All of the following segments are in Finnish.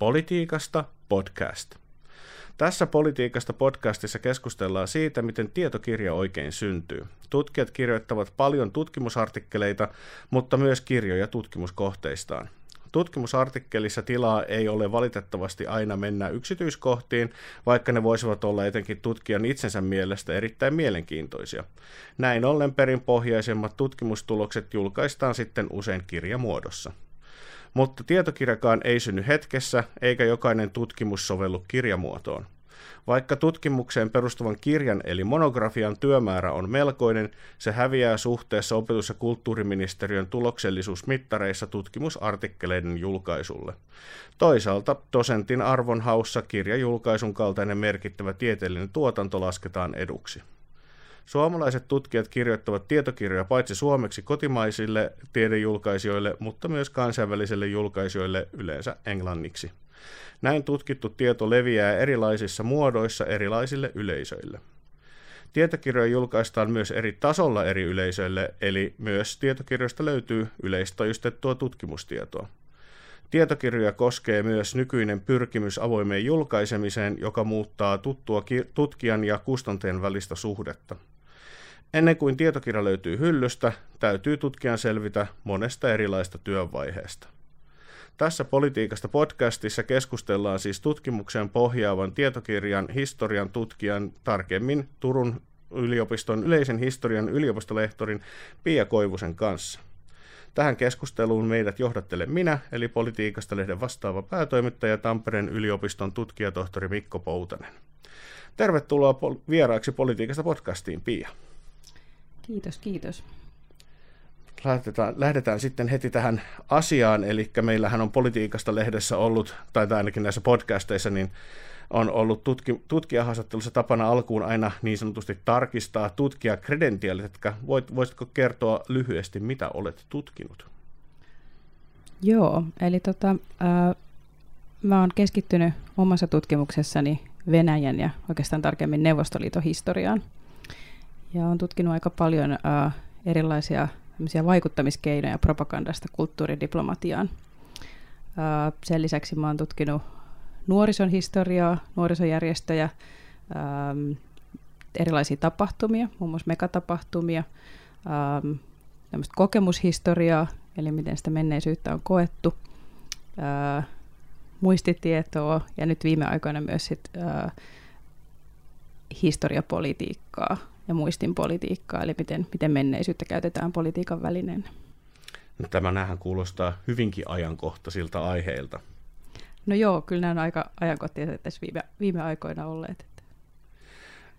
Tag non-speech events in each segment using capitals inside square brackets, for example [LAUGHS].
Politiikasta podcast. Tässä Politiikasta podcastissa keskustellaan siitä, miten tietokirja oikein syntyy. Tutkijat kirjoittavat paljon tutkimusartikkeleita, mutta myös kirjoja tutkimuskohteistaan. Tutkimusartikkelissa tilaa ei ole valitettavasti aina mennä yksityiskohtiin, vaikka ne voisivat olla etenkin tutkijan itsensä mielestä erittäin mielenkiintoisia. Näin ollen perinpohjaisemmat tutkimustulokset julkaistaan sitten usein kirjamuodossa. Mutta tietokirjakaan ei synny hetkessä, eikä jokainen tutkimus sovellu kirjamuotoon. Vaikka tutkimukseen perustuvan kirjan eli monografian työmäärä on melkoinen, se häviää suhteessa opetus- ja kulttuuriministeriön tuloksellisuusmittareissa tutkimusartikkeleiden julkaisulle. Toisaalta dosentin arvonhaussa kirjajulkaisun kaltainen merkittävä tieteellinen tuotanto lasketaan eduksi. Suomalaiset tutkijat kirjoittavat tietokirjoja paitsi suomeksi kotimaisille tiedejulkaisijoille, mutta myös kansainvälisille julkaisijoille yleensä englanniksi. Näin tutkittu tieto leviää erilaisissa muodoissa erilaisille yleisöille. Tietokirjoja julkaistaan myös eri tasolla eri yleisöille, eli myös tietokirjoista löytyy yleistajustettua tutkimustietoa. Tietokirjoja koskee myös nykyinen pyrkimys avoimeen julkaisemiseen, joka muuttaa tuttua tutkijan ja kustantajan välistä suhdetta. Ennen kuin tietokirja löytyy hyllystä, täytyy tutkijan selvitä monesta erilaista työvaiheesta. Tässä Politiikasta podcastissa keskustellaan siis tutkimukseen pohjaavan tietokirjan historian tutkijan tarkemmin Turun yliopiston yleisen historian yliopistolehtorin Pia Koivusen kanssa. Tähän keskusteluun meidät johdattele minä, eli Politiikasta lehden vastaava päätoimittaja Tampereen yliopiston tutkijatohtori Mikko Poutanen. Tervetuloa vieraaksi Politiikasta podcastiin, Pia. Kiitos, kiitos. Lähdetään, lähdetään sitten heti tähän asiaan, eli meillähän on politiikasta lehdessä ollut, tai ainakin näissä podcasteissa, niin on ollut tutki, tutkijahaastattelussa tapana alkuun aina niin sanotusti tarkistaa tutkijakredentiaalit. Voit, voisitko kertoa lyhyesti, mitä olet tutkinut? Joo, eli tota, äh, mä oon keskittynyt omassa tutkimuksessani Venäjän ja oikeastaan tarkemmin Neuvostoliiton historiaan. Ja olen tutkinut aika paljon äh, erilaisia vaikuttamiskeinoja propagandasta kulttuuridiplomatiaan. Äh, sen lisäksi olen tutkinut nuorison historiaa, nuorisojärjestöjä, ähm, erilaisia tapahtumia, muun muassa megatapahtumia, ähm, kokemushistoriaa, eli miten sitä menneisyyttä on koettu, äh, muistitietoa ja nyt viime aikoina myös sit, äh, historiapolitiikkaa ja muistin politiikkaa, eli miten, miten menneisyyttä käytetään politiikan välineenä. No, tämä nähän kuulostaa hyvinkin ajankohtaisilta aiheilta. No joo, kyllä nämä on aika ajankohtaisia tässä viime, viime aikoina olleet.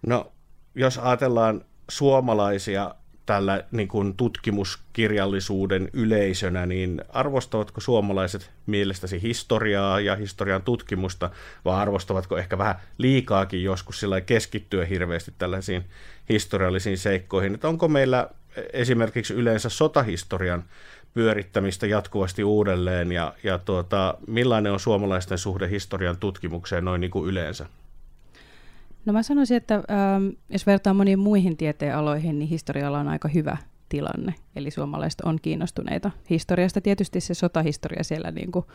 No, jos ajatellaan suomalaisia tällä niin kuin tutkimuskirjallisuuden yleisönä, niin arvostavatko suomalaiset mielestäsi historiaa ja historian tutkimusta, vai arvostavatko ehkä vähän liikaakin joskus sillä keskittyä hirveästi tällaisiin historiallisiin seikkoihin? Että onko meillä esimerkiksi yleensä sotahistorian pyörittämistä jatkuvasti uudelleen, ja, ja tuota, millainen on suomalaisten suhde historian tutkimukseen noin niin kuin yleensä? No mä sanoisin, että ähm, jos vertaa moniin muihin tieteenaloihin, niin historialla on aika hyvä tilanne. Eli suomalaiset on kiinnostuneita historiasta. Tietysti se sotahistoria siellä niin kuin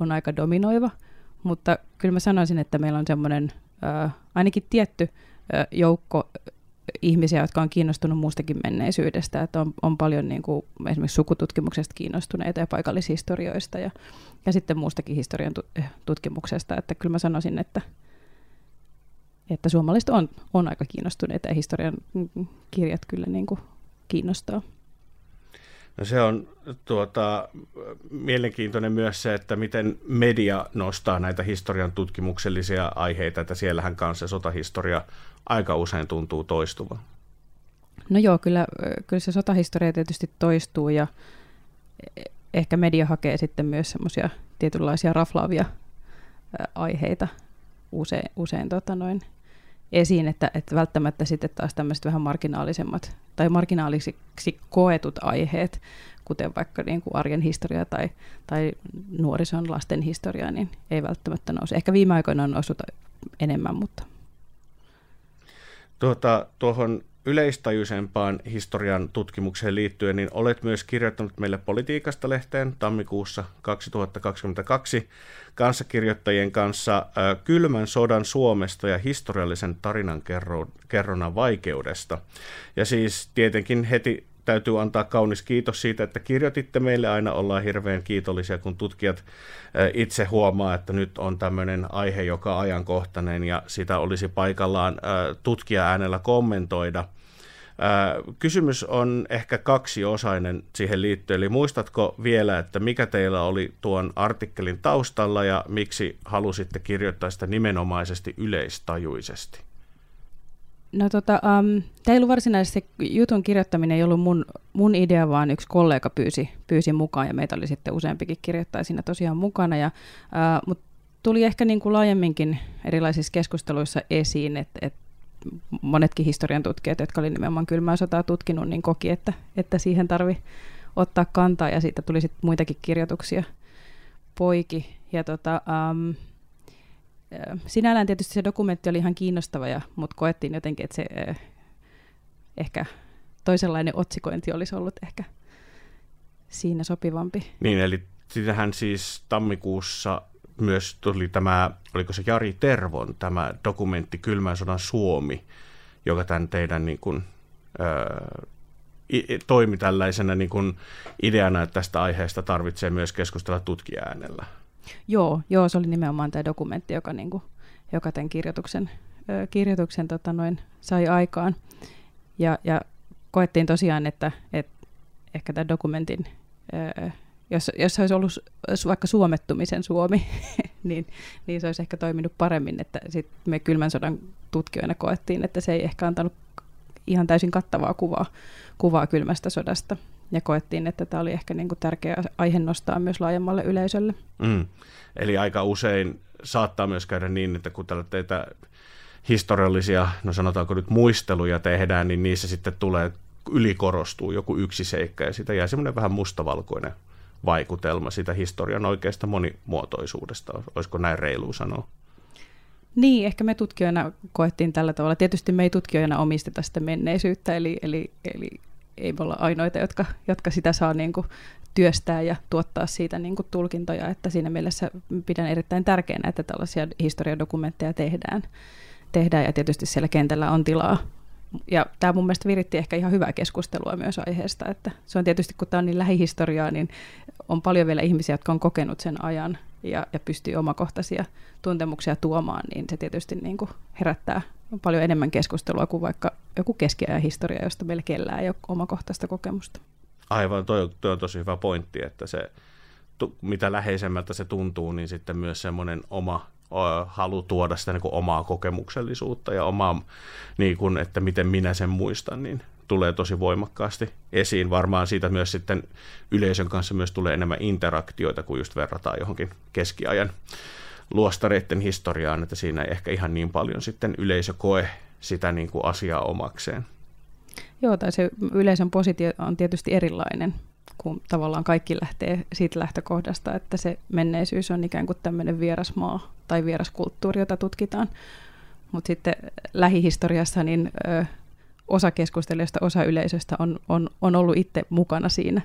on aika dominoiva, mutta kyllä mä sanoisin, että meillä on semmoinen äh, ainakin tietty äh, joukko ihmisiä, jotka on kiinnostunut muustakin menneisyydestä, että on, on paljon niin kuin, esimerkiksi sukututkimuksesta kiinnostuneita ja paikallishistorioista ja, ja sitten muustakin historian tutkimuksesta, että kyllä mä sanoisin, että, että suomalaiset on, on aika kiinnostuneita ja historian kirjat kyllä niin kuin kiinnostaa. No se on tuota, mielenkiintoinen myös se, että miten media nostaa näitä historian tutkimuksellisia aiheita, että siellähän kanssa sotahistoria aika usein tuntuu toistuvan. No joo, kyllä, kyllä se sotahistoria tietysti toistuu ja ehkä media hakee sitten myös semmoisia tietynlaisia raflaavia aiheita usein, usein tota noin, esiin, että, että välttämättä sitten taas tämmöiset vähän marginaalisemmat tai marginaalisiksi koetut aiheet, kuten vaikka niin kuin arjen historia tai, tai nuorison lasten historia, niin ei välttämättä nouse. Ehkä viime aikoina on noussut enemmän, mutta... Tuota, tuohon yleistajuisempaan historian tutkimukseen liittyen, niin olet myös kirjoittanut meille Politiikasta lehteen tammikuussa 2022 kanssakirjoittajien kanssa kylmän sodan Suomesta ja historiallisen tarinan kerronnan vaikeudesta. Ja siis tietenkin heti täytyy antaa kaunis kiitos siitä, että kirjoititte meille. Aina ollaan hirveän kiitollisia, kun tutkijat itse huomaa, että nyt on tämmöinen aihe, joka ajankohtainen ja sitä olisi paikallaan tutkija äänellä kommentoida. Kysymys on ehkä kaksiosainen siihen liittyen, eli muistatko vielä, että mikä teillä oli tuon artikkelin taustalla ja miksi halusitte kirjoittaa sitä nimenomaisesti yleistajuisesti? No tota, um, tämä ei ollut varsinaisesti jutun kirjoittaminen, ei ollut mun, mun idea, vaan yksi kollega pyysi, pyysi mukaan ja meitä oli sitten useampikin kirjoittaa siinä tosiaan mukana. Ja, uh, Mutta tuli ehkä niin kuin laajemminkin erilaisissa keskusteluissa esiin, että, että monetkin historian tutkijat, jotka oli nimenomaan kylmää sotaa tutkinut, niin koki, että, että siihen tarvi ottaa kantaa ja siitä tuli sitten muitakin kirjoituksia poiki. Ja tota, um, sinällään tietysti se dokumentti oli ihan kiinnostava, ja, mutta koettiin jotenkin, että se ehkä toisenlainen otsikointi olisi ollut ehkä siinä sopivampi. Niin, eli sitähän siis tammikuussa myös tuli tämä, oliko se Jari Tervon, tämä dokumentti Kylmän sodan Suomi, joka tämän teidän niin kuin, äh, toimi tällaisena niin kuin ideana, että tästä aiheesta tarvitsee myös keskustella tutkijaäänellä. Joo, joo, se oli nimenomaan tämä dokumentti, joka, niin kuin, joka tämän kirjoituksen, ö, kirjoituksen tota noin, sai aikaan. Ja, ja koettiin tosiaan, että, että ehkä tämän dokumentin, ö, jos, jos se olisi ollut vaikka suomettumisen Suomi, [LAUGHS] niin, niin se olisi ehkä toiminut paremmin. Että sit me kylmän sodan tutkijoina koettiin, että se ei ehkä antanut ihan täysin kattavaa kuvaa, kuvaa kylmästä sodasta ja koettiin, että tämä oli ehkä niin kuin tärkeä aihe nostaa myös laajemmalle yleisölle. Mm. Eli aika usein saattaa myös käydä niin, että kun teitä historiallisia, no sanotaanko nyt muisteluja tehdään, niin niissä sitten tulee ylikorostuu joku yksi seikka ja siitä jää semmoinen vähän mustavalkoinen vaikutelma sitä historian oikeasta monimuotoisuudesta. Olisiko näin reilu sanoa? Niin, ehkä me tutkijoina koettiin tällä tavalla. Tietysti me ei tutkijoina omisteta sitä menneisyyttä, eli, eli, eli ei me olla ainoita, jotka, jotka sitä saa niin kuin työstää ja tuottaa siitä niin kuin tulkintoja, että siinä mielessä pidän erittäin tärkeänä, että tällaisia historiadokumentteja tehdään, tehdään ja tietysti siellä kentällä on tilaa. Ja tämä mun mielestä viritti ehkä ihan hyvää keskustelua myös aiheesta, että se on tietysti, kun tämä on niin lähihistoriaa, niin on paljon vielä ihmisiä, jotka on kokenut sen ajan ja, ja pystyy omakohtaisia tuntemuksia tuomaan, niin se tietysti niin kuin herättää paljon enemmän keskustelua kuin vaikka joku keskiajan historia, josta meillä kellään ei ole omakohtaista kokemusta. Aivan, toi, toi on tosi hyvä pointti, että se, mitä läheisemmältä se tuntuu, niin sitten myös semmoinen oma halu tuoda sitä niin kuin omaa kokemuksellisuutta ja omaa, niin kuin, että miten minä sen muistan, niin tulee tosi voimakkaasti esiin. Varmaan siitä myös sitten yleisön kanssa myös tulee enemmän interaktioita, kun just verrataan johonkin keskiajan luostareiden historiaan, että siinä ei ehkä ihan niin paljon sitten yleisö koe sitä niin kuin asiaa omakseen. Joo, tai se yleisön positio on tietysti erilainen, kun tavallaan kaikki lähtee siitä lähtökohdasta, että se menneisyys on ikään kuin tämmöinen vieras maa tai vieras kulttuuri, jota tutkitaan. Mutta sitten lähihistoriassa niin ö, osa keskustelijoista, osa yleisöstä on, on, on ollut itse mukana siinä.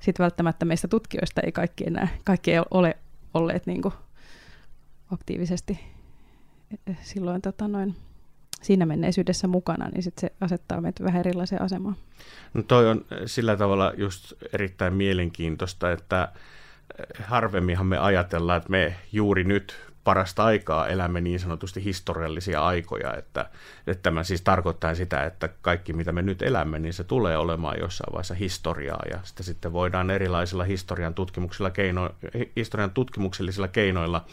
Sitten välttämättä meistä tutkijoista ei kaikki enää, kaikki ei ole olleet niin kuin aktiivisesti silloin tota noin, siinä menneisyydessä mukana, niin sit se asettaa meitä vähän erilaiseen asemaan. No toi on sillä tavalla just erittäin mielenkiintoista, että harvemminhan me ajatellaan, että me juuri nyt parasta aikaa elämme niin sanotusti historiallisia aikoja, että, että tämä siis tarkoittaa sitä, että kaikki mitä me nyt elämme, niin se tulee olemaan jossain vaiheessa historiaa ja sitä sitten voidaan erilaisilla historian, tutkimuksilla keino, historian tutkimuksellisilla keinoilla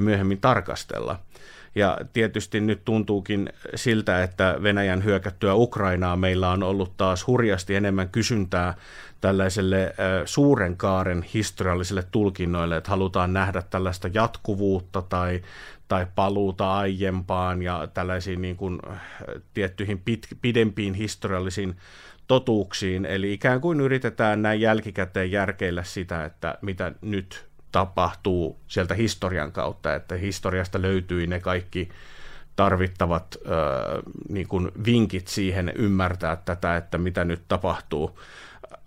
myöhemmin tarkastella. Ja tietysti nyt tuntuukin siltä, että Venäjän hyökättyä Ukrainaa meillä on ollut taas hurjasti enemmän kysyntää tällaiselle suuren kaaren historiallisille tulkinnoille, että halutaan nähdä tällaista jatkuvuutta tai, tai paluuta aiempaan ja tällaisiin niin kuin, tiettyihin pit, pidempiin historiallisiin totuuksiin. Eli ikään kuin yritetään näin jälkikäteen järkeillä sitä, että mitä nyt tapahtuu sieltä historian kautta, että historiasta löytyi ne kaikki tarvittavat ö, niin kuin vinkit siihen ymmärtää tätä, että mitä nyt tapahtuu.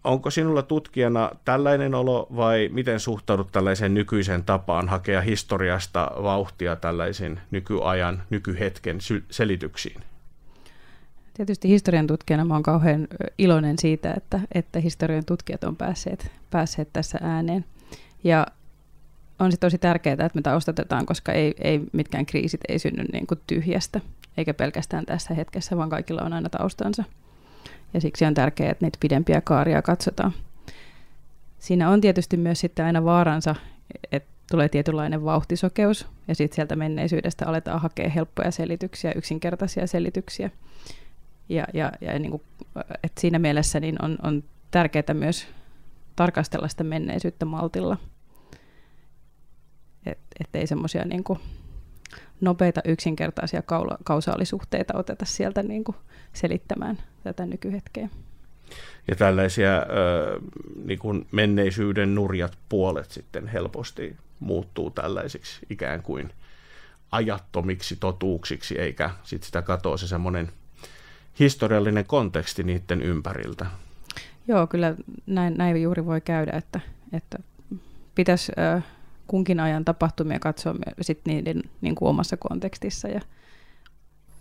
Onko sinulla tutkijana tällainen olo vai miten suhtaudut tällaiseen nykyiseen tapaan hakea historiasta vauhtia tällaisiin nykyajan, nykyhetken selityksiin? Tietysti historian tutkijana olen kauhean iloinen siitä, että, että historian tutkijat on päässeet, päässeet tässä ääneen. Ja on tosi tärkeää, että me taustatetaan, koska ei, ei mitkään kriisit ei synny niin kuin tyhjästä, eikä pelkästään tässä hetkessä, vaan kaikilla on aina taustansa. Ja siksi on tärkeää, että niitä pidempiä kaaria katsotaan. Siinä on tietysti myös sitten aina vaaransa, että tulee tietynlainen vauhtisokeus, ja sitten sieltä menneisyydestä aletaan hakea helppoja selityksiä, yksinkertaisia selityksiä. Ja, ja, ja niin kuin, että siinä mielessä niin on, on tärkeää myös tarkastella sitä menneisyyttä maltilla. Että ei semmoisia niin nopeita yksinkertaisia kaula, kausaalisuhteita oteta sieltä niin kuin selittämään tätä nykyhetkeä. Ja tällaisia ö, niin kuin menneisyyden nurjat puolet sitten helposti muuttuu tällaisiksi ikään kuin ajattomiksi totuuksiksi, eikä sit sitä katoa se semmoinen historiallinen konteksti niiden ympäriltä. Joo, kyllä näin, näin juuri voi käydä, että, että pitäisi ö, kunkin ajan tapahtumia katsoa sit niiden niin kuin omassa kontekstissa ja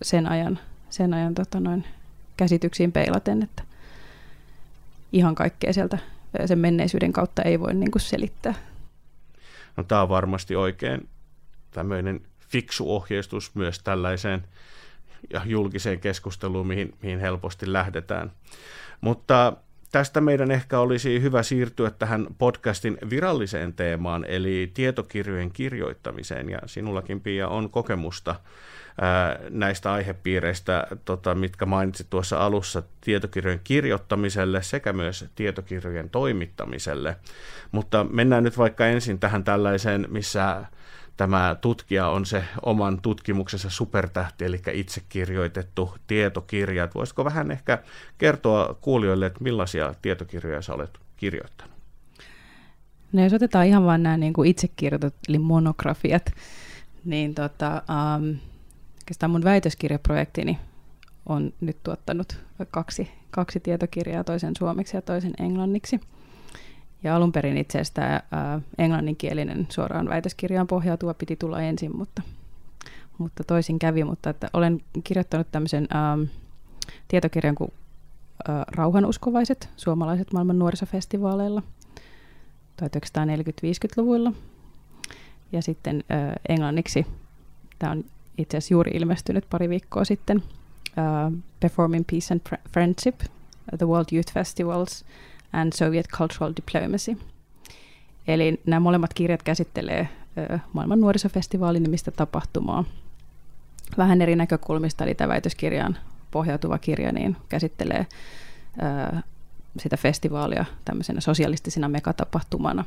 sen ajan, sen ajan tota noin, käsityksiin peilaten, että ihan kaikkea sieltä sen menneisyyden kautta ei voi niin kuin selittää. No, tämä on varmasti oikein tämmöinen fiksu ohjeistus myös tällaiseen ja julkiseen keskusteluun, mihin, mihin helposti lähdetään. Mutta tästä meidän ehkä olisi hyvä siirtyä tähän podcastin viralliseen teemaan, eli tietokirjojen kirjoittamiseen. Ja sinullakin, Pia, on kokemusta näistä aihepiireistä, tota, mitkä mainitsit tuossa alussa, tietokirjojen kirjoittamiselle sekä myös tietokirjojen toimittamiselle. Mutta mennään nyt vaikka ensin tähän tällaiseen, missä tämä tutkija on se oman tutkimuksensa supertähti, eli itse kirjoitettu tietokirja. Voisitko vähän ehkä kertoa kuulijoille, että millaisia tietokirjoja sä olet kirjoittanut? No jos otetaan ihan vain nämä niin kuin itse kirjoitut, eli monografiat, niin tota, um, mun väitöskirjaprojektini on nyt tuottanut kaksi, kaksi tietokirjaa, toisen suomeksi ja toisen englanniksi – ja alun perin itse asiassa englanninkielinen suoraan väitöskirjaan pohjautuva piti tulla ensin, mutta, mutta toisin kävi. Mutta että olen kirjoittanut tämmöisen ää, tietokirjan kuin ää, Rauhanuskovaiset, suomalaiset maailman nuorisofestivaaleilla 1940-50-luvuilla. Ja sitten ää, englanniksi, tämä on itse asiassa juuri ilmestynyt pari viikkoa sitten, ää, Performing Peace and Friendship, The World Youth Festivals – and Soviet Cultural Diplomacy. Eli nämä molemmat kirjat käsittelee maailman nuorisofestivaalin nimistä tapahtumaa vähän eri näkökulmista, eli tämä väitöskirjaan pohjautuva kirja niin käsittelee sitä festivaalia tämmöisenä sosialistisena megatapahtumana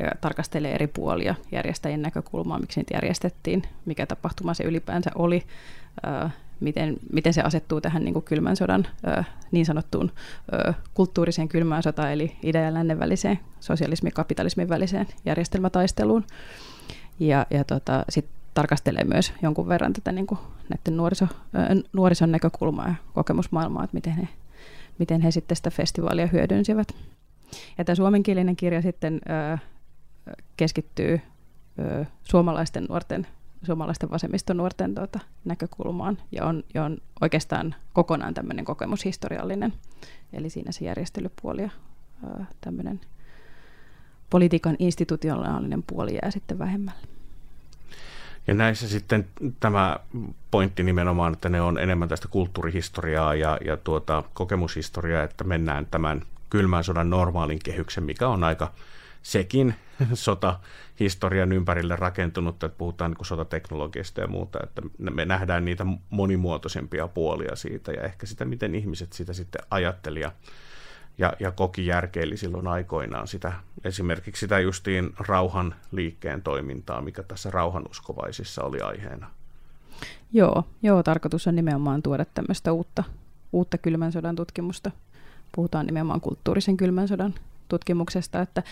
ja tarkastelee eri puolia järjestäjien näkökulmaa, miksi niitä järjestettiin, mikä tapahtuma se ylipäänsä oli, miten, miten se asettuu tähän niin kuin kylmän sodan niin sanottuun kulttuuriseen kylmään sotaan, eli idän ja lännen väliseen, sosialismin ja kapitalismin väliseen järjestelmätaisteluun. Ja, ja tota, sitten tarkastelee myös jonkun verran tätä niin kuin näiden nuoriso, nuorison näkökulmaa ja kokemusmaailmaa, että miten he, miten he sitten sitä festivaalia hyödynsivät. Ja tämä suomenkielinen kirja sitten keskittyy suomalaisten nuorten suomalaisten vasemmistonuorten tuota, näkökulmaan ja on, ja on oikeastaan kokonaan tämmöinen kokemushistoriallinen. Eli siinä se järjestelypuoli ja tämmöinen politiikan institutionaalinen puoli jää sitten vähemmälle. Ja näissä sitten tämä pointti nimenomaan, että ne on enemmän tästä kulttuurihistoriaa ja, ja tuota, kokemushistoriaa, että mennään tämän kylmän sodan normaalin kehyksen, mikä on aika sekin [LAUGHS] sotahistorian ympärille rakentunut, että puhutaan niin sotateknologiasta ja muuta, että me nähdään niitä monimuotoisempia puolia siitä ja ehkä sitä, miten ihmiset sitä sitten ajatteli ja, ja, ja koki järkeili silloin aikoinaan sitä, esimerkiksi sitä justiin rauhan liikkeen toimintaa, mikä tässä rauhanuskovaisissa oli aiheena. Joo, joo, tarkoitus on nimenomaan tuoda tämmöistä uutta, uutta kylmän sodan tutkimusta. Puhutaan nimenomaan kulttuurisen kylmän sodan tutkimuksesta, että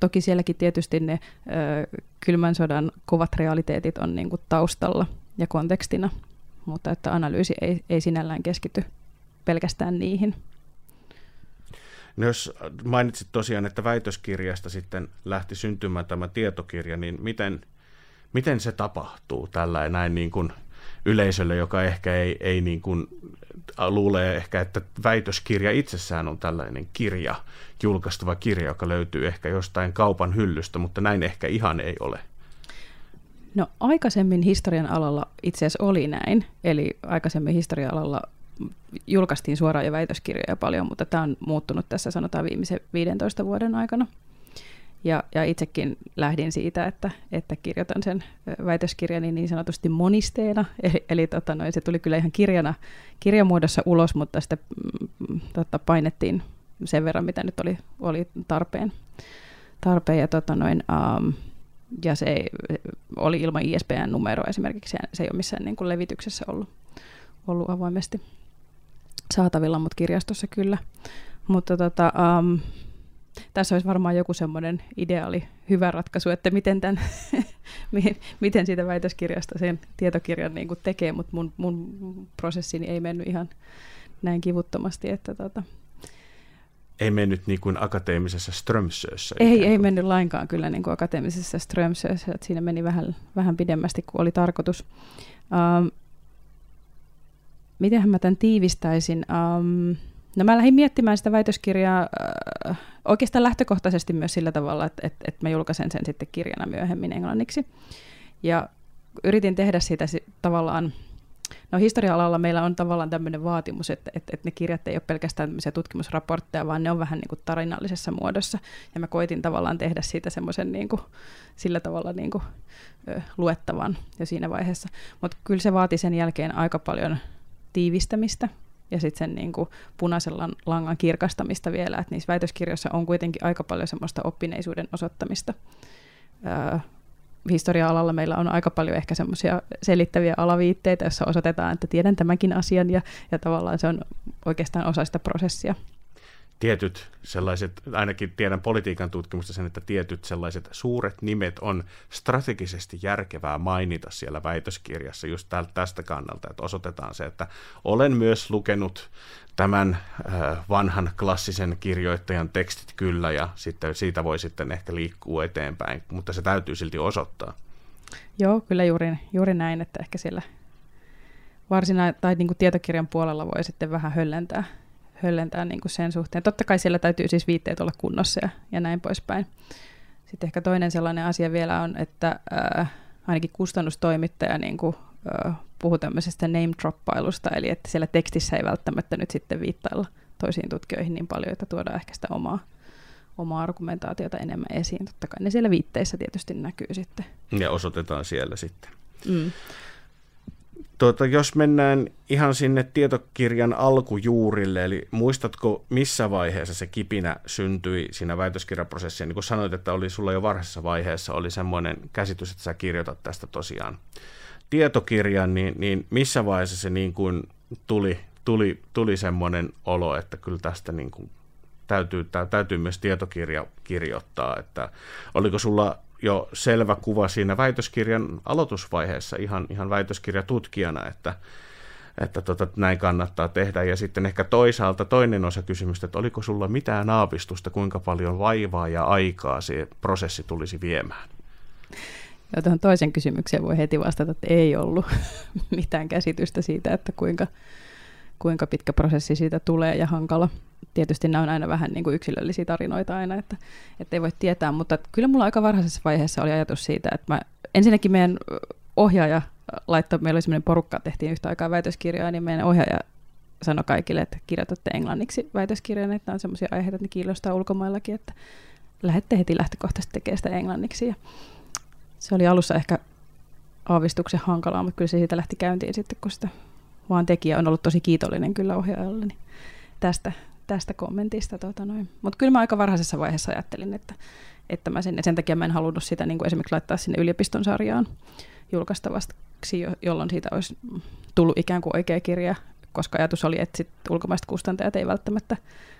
toki sielläkin tietysti ne ö, kylmän sodan kovat realiteetit on niin kuin taustalla ja kontekstina, mutta että analyysi ei, ei sinällään keskity pelkästään niihin. No jos mainitsit tosiaan, että väitöskirjasta sitten lähti syntymään tämä tietokirja, niin miten, miten se tapahtuu tällä näin niin kuin yleisölle, joka ehkä ei, ei niin kuin, luulee ehkä, että väitöskirja itsessään on tällainen kirja, julkaistuva kirja, joka löytyy ehkä jostain kaupan hyllystä, mutta näin ehkä ihan ei ole. No aikaisemmin historian alalla itse asiassa oli näin, eli aikaisemmin historian alalla julkaistiin suoraan jo väitöskirjoja paljon, mutta tämä on muuttunut tässä sanotaan viimeisen 15 vuoden aikana. Ja, ja itsekin lähdin siitä, että, että kirjoitan sen väitöskirjani niin sanotusti monisteena, [LAUGHS] eli, eli tota, noin, se tuli kyllä ihan kirjana, kirjamuodossa ulos, mutta sitten mm, tota, painettiin sen verran, mitä nyt oli, oli tarpeen. tarpeen ja, tota, noin, um, ja se oli ilman ISBN-numeroa esimerkiksi, se ei ole missään niin kuin levityksessä ollut, ollut avoimesti saatavilla, mutta kirjastossa kyllä. Mutta tota, um, tässä olisi varmaan joku semmoinen ideaali hyvä ratkaisu, että miten, tämän, [LAUGHS] miten siitä väitöskirjasta sen tietokirjan niin kuin tekee, mutta mun, mun prosessini ei mennyt ihan näin kivuttomasti. Että tota. Ei mennyt niin kuin akateemisessa Strömsössä? Ei, ei mennyt lainkaan kyllä niin kuin akateemisessa Strömsössä. Että siinä meni vähän, vähän pidemmästi kuin oli tarkoitus. Um, mitenhän mä tämän tiivistäisin? Um, no mä lähdin miettimään sitä väitöskirjaa äh, oikeastaan lähtökohtaisesti myös sillä tavalla, että, että, että mä julkaisen sen sitten kirjana myöhemmin englanniksi. Ja yritin tehdä siitä tavallaan, no historia-alalla meillä on tavallaan tämmöinen vaatimus, että, että, että ne kirjat ei ole pelkästään tämmöisiä tutkimusraportteja, vaan ne on vähän niin kuin tarinallisessa muodossa. Ja mä koitin tavallaan tehdä siitä semmoisen niin kuin, sillä tavalla niin kuin, ö, luettavan jo siinä vaiheessa. Mutta kyllä se vaati sen jälkeen aika paljon tiivistämistä ja sitten sen niin kuin punaisen langan kirkastamista vielä, että niissä väitöskirjoissa on kuitenkin aika paljon semmoista oppineisuuden osoittamista. Öö, historia-alalla meillä on aika paljon ehkä semmoisia selittäviä alaviitteitä, joissa osoitetaan, että tiedän tämänkin asian ja, ja tavallaan se on oikeastaan osa sitä prosessia tietyt sellaiset, ainakin tiedän politiikan tutkimusta sen, että tietyt sellaiset suuret nimet on strategisesti järkevää mainita siellä väitöskirjassa just tästä kannalta, että osoitetaan se, että olen myös lukenut tämän äh, vanhan klassisen kirjoittajan tekstit kyllä ja sitten siitä voi sitten ehkä liikkua eteenpäin, mutta se täytyy silti osoittaa. Joo, kyllä juuri, juuri näin, että ehkä siellä varsina- tai niin kuin tietokirjan puolella voi sitten vähän höllentää höllentää niin kuin sen suhteen. Totta kai siellä täytyy siis viitteet olla kunnossa ja, ja näin poispäin. Sitten ehkä toinen sellainen asia vielä on, että äh, ainakin kustannustoimittaja niin kuin, äh, puhuu tämmöisestä name-droppailusta, eli että siellä tekstissä ei välttämättä nyt sitten viittailla toisiin tutkijoihin niin paljon, että tuodaan ehkä sitä omaa, omaa argumentaatiota enemmän esiin. Totta kai ne siellä viitteissä tietysti näkyy sitten. Ja osoitetaan siellä sitten. Mm. Tuota, jos mennään ihan sinne tietokirjan alkujuurille, eli muistatko missä vaiheessa se kipinä syntyi siinä väitöskirjaprosessissa? Niin kuin sanoit, että oli sulla jo varhaisessa vaiheessa oli semmoinen käsitys, että sä kirjoitat tästä tosiaan tietokirjan, niin, niin missä vaiheessa se niin kuin tuli, tuli, tuli semmoinen olo, että kyllä tästä niin kuin täytyy, täytyy myös tietokirja kirjoittaa, että oliko sulla jo selvä kuva siinä väitöskirjan aloitusvaiheessa ihan, ihan väitöskirjatutkijana, että, että tota, näin kannattaa tehdä. Ja sitten ehkä toisaalta toinen osa kysymystä, että oliko sulla mitään aavistusta, kuinka paljon vaivaa ja aikaa se prosessi tulisi viemään? Ja tuohon toisen kysymykseen voi heti vastata, että ei ollut [LAUGHS] mitään käsitystä siitä, että kuinka, kuinka pitkä prosessi siitä tulee ja hankala tietysti nämä on aina vähän niin kuin yksilöllisiä tarinoita aina, että, että ei voi tietää, mutta kyllä mulla aika varhaisessa vaiheessa oli ajatus siitä, että mä, ensinnäkin meidän ohjaaja laittoi, meillä oli sellainen porukka, tehtiin yhtä aikaa väitöskirjoja, niin meidän ohjaaja sanoi kaikille, että kirjoitatte englanniksi väitöskirjan, että on sellaisia aiheita, että ne kiinnostaa ulkomaillakin, että lähdette heti lähtökohtaisesti tekemään sitä englanniksi. Ja se oli alussa ehkä aavistuksen hankalaa, mutta kyllä se siitä lähti käyntiin sitten, kun sitä vaan tekijä on ollut tosi kiitollinen kyllä ohjaajalle niin tästä, tästä kommentista. Tota Mutta kyllä mä aika varhaisessa vaiheessa ajattelin, että, että mä sen, sen takia mä en halunnut sitä niin kuin esimerkiksi laittaa sinne yliopiston sarjaan julkaistavaksi, jolloin siitä olisi tullut ikään kuin oikea kirja, koska ajatus oli, että sit ulkomaiset kustantajat ei välttämättä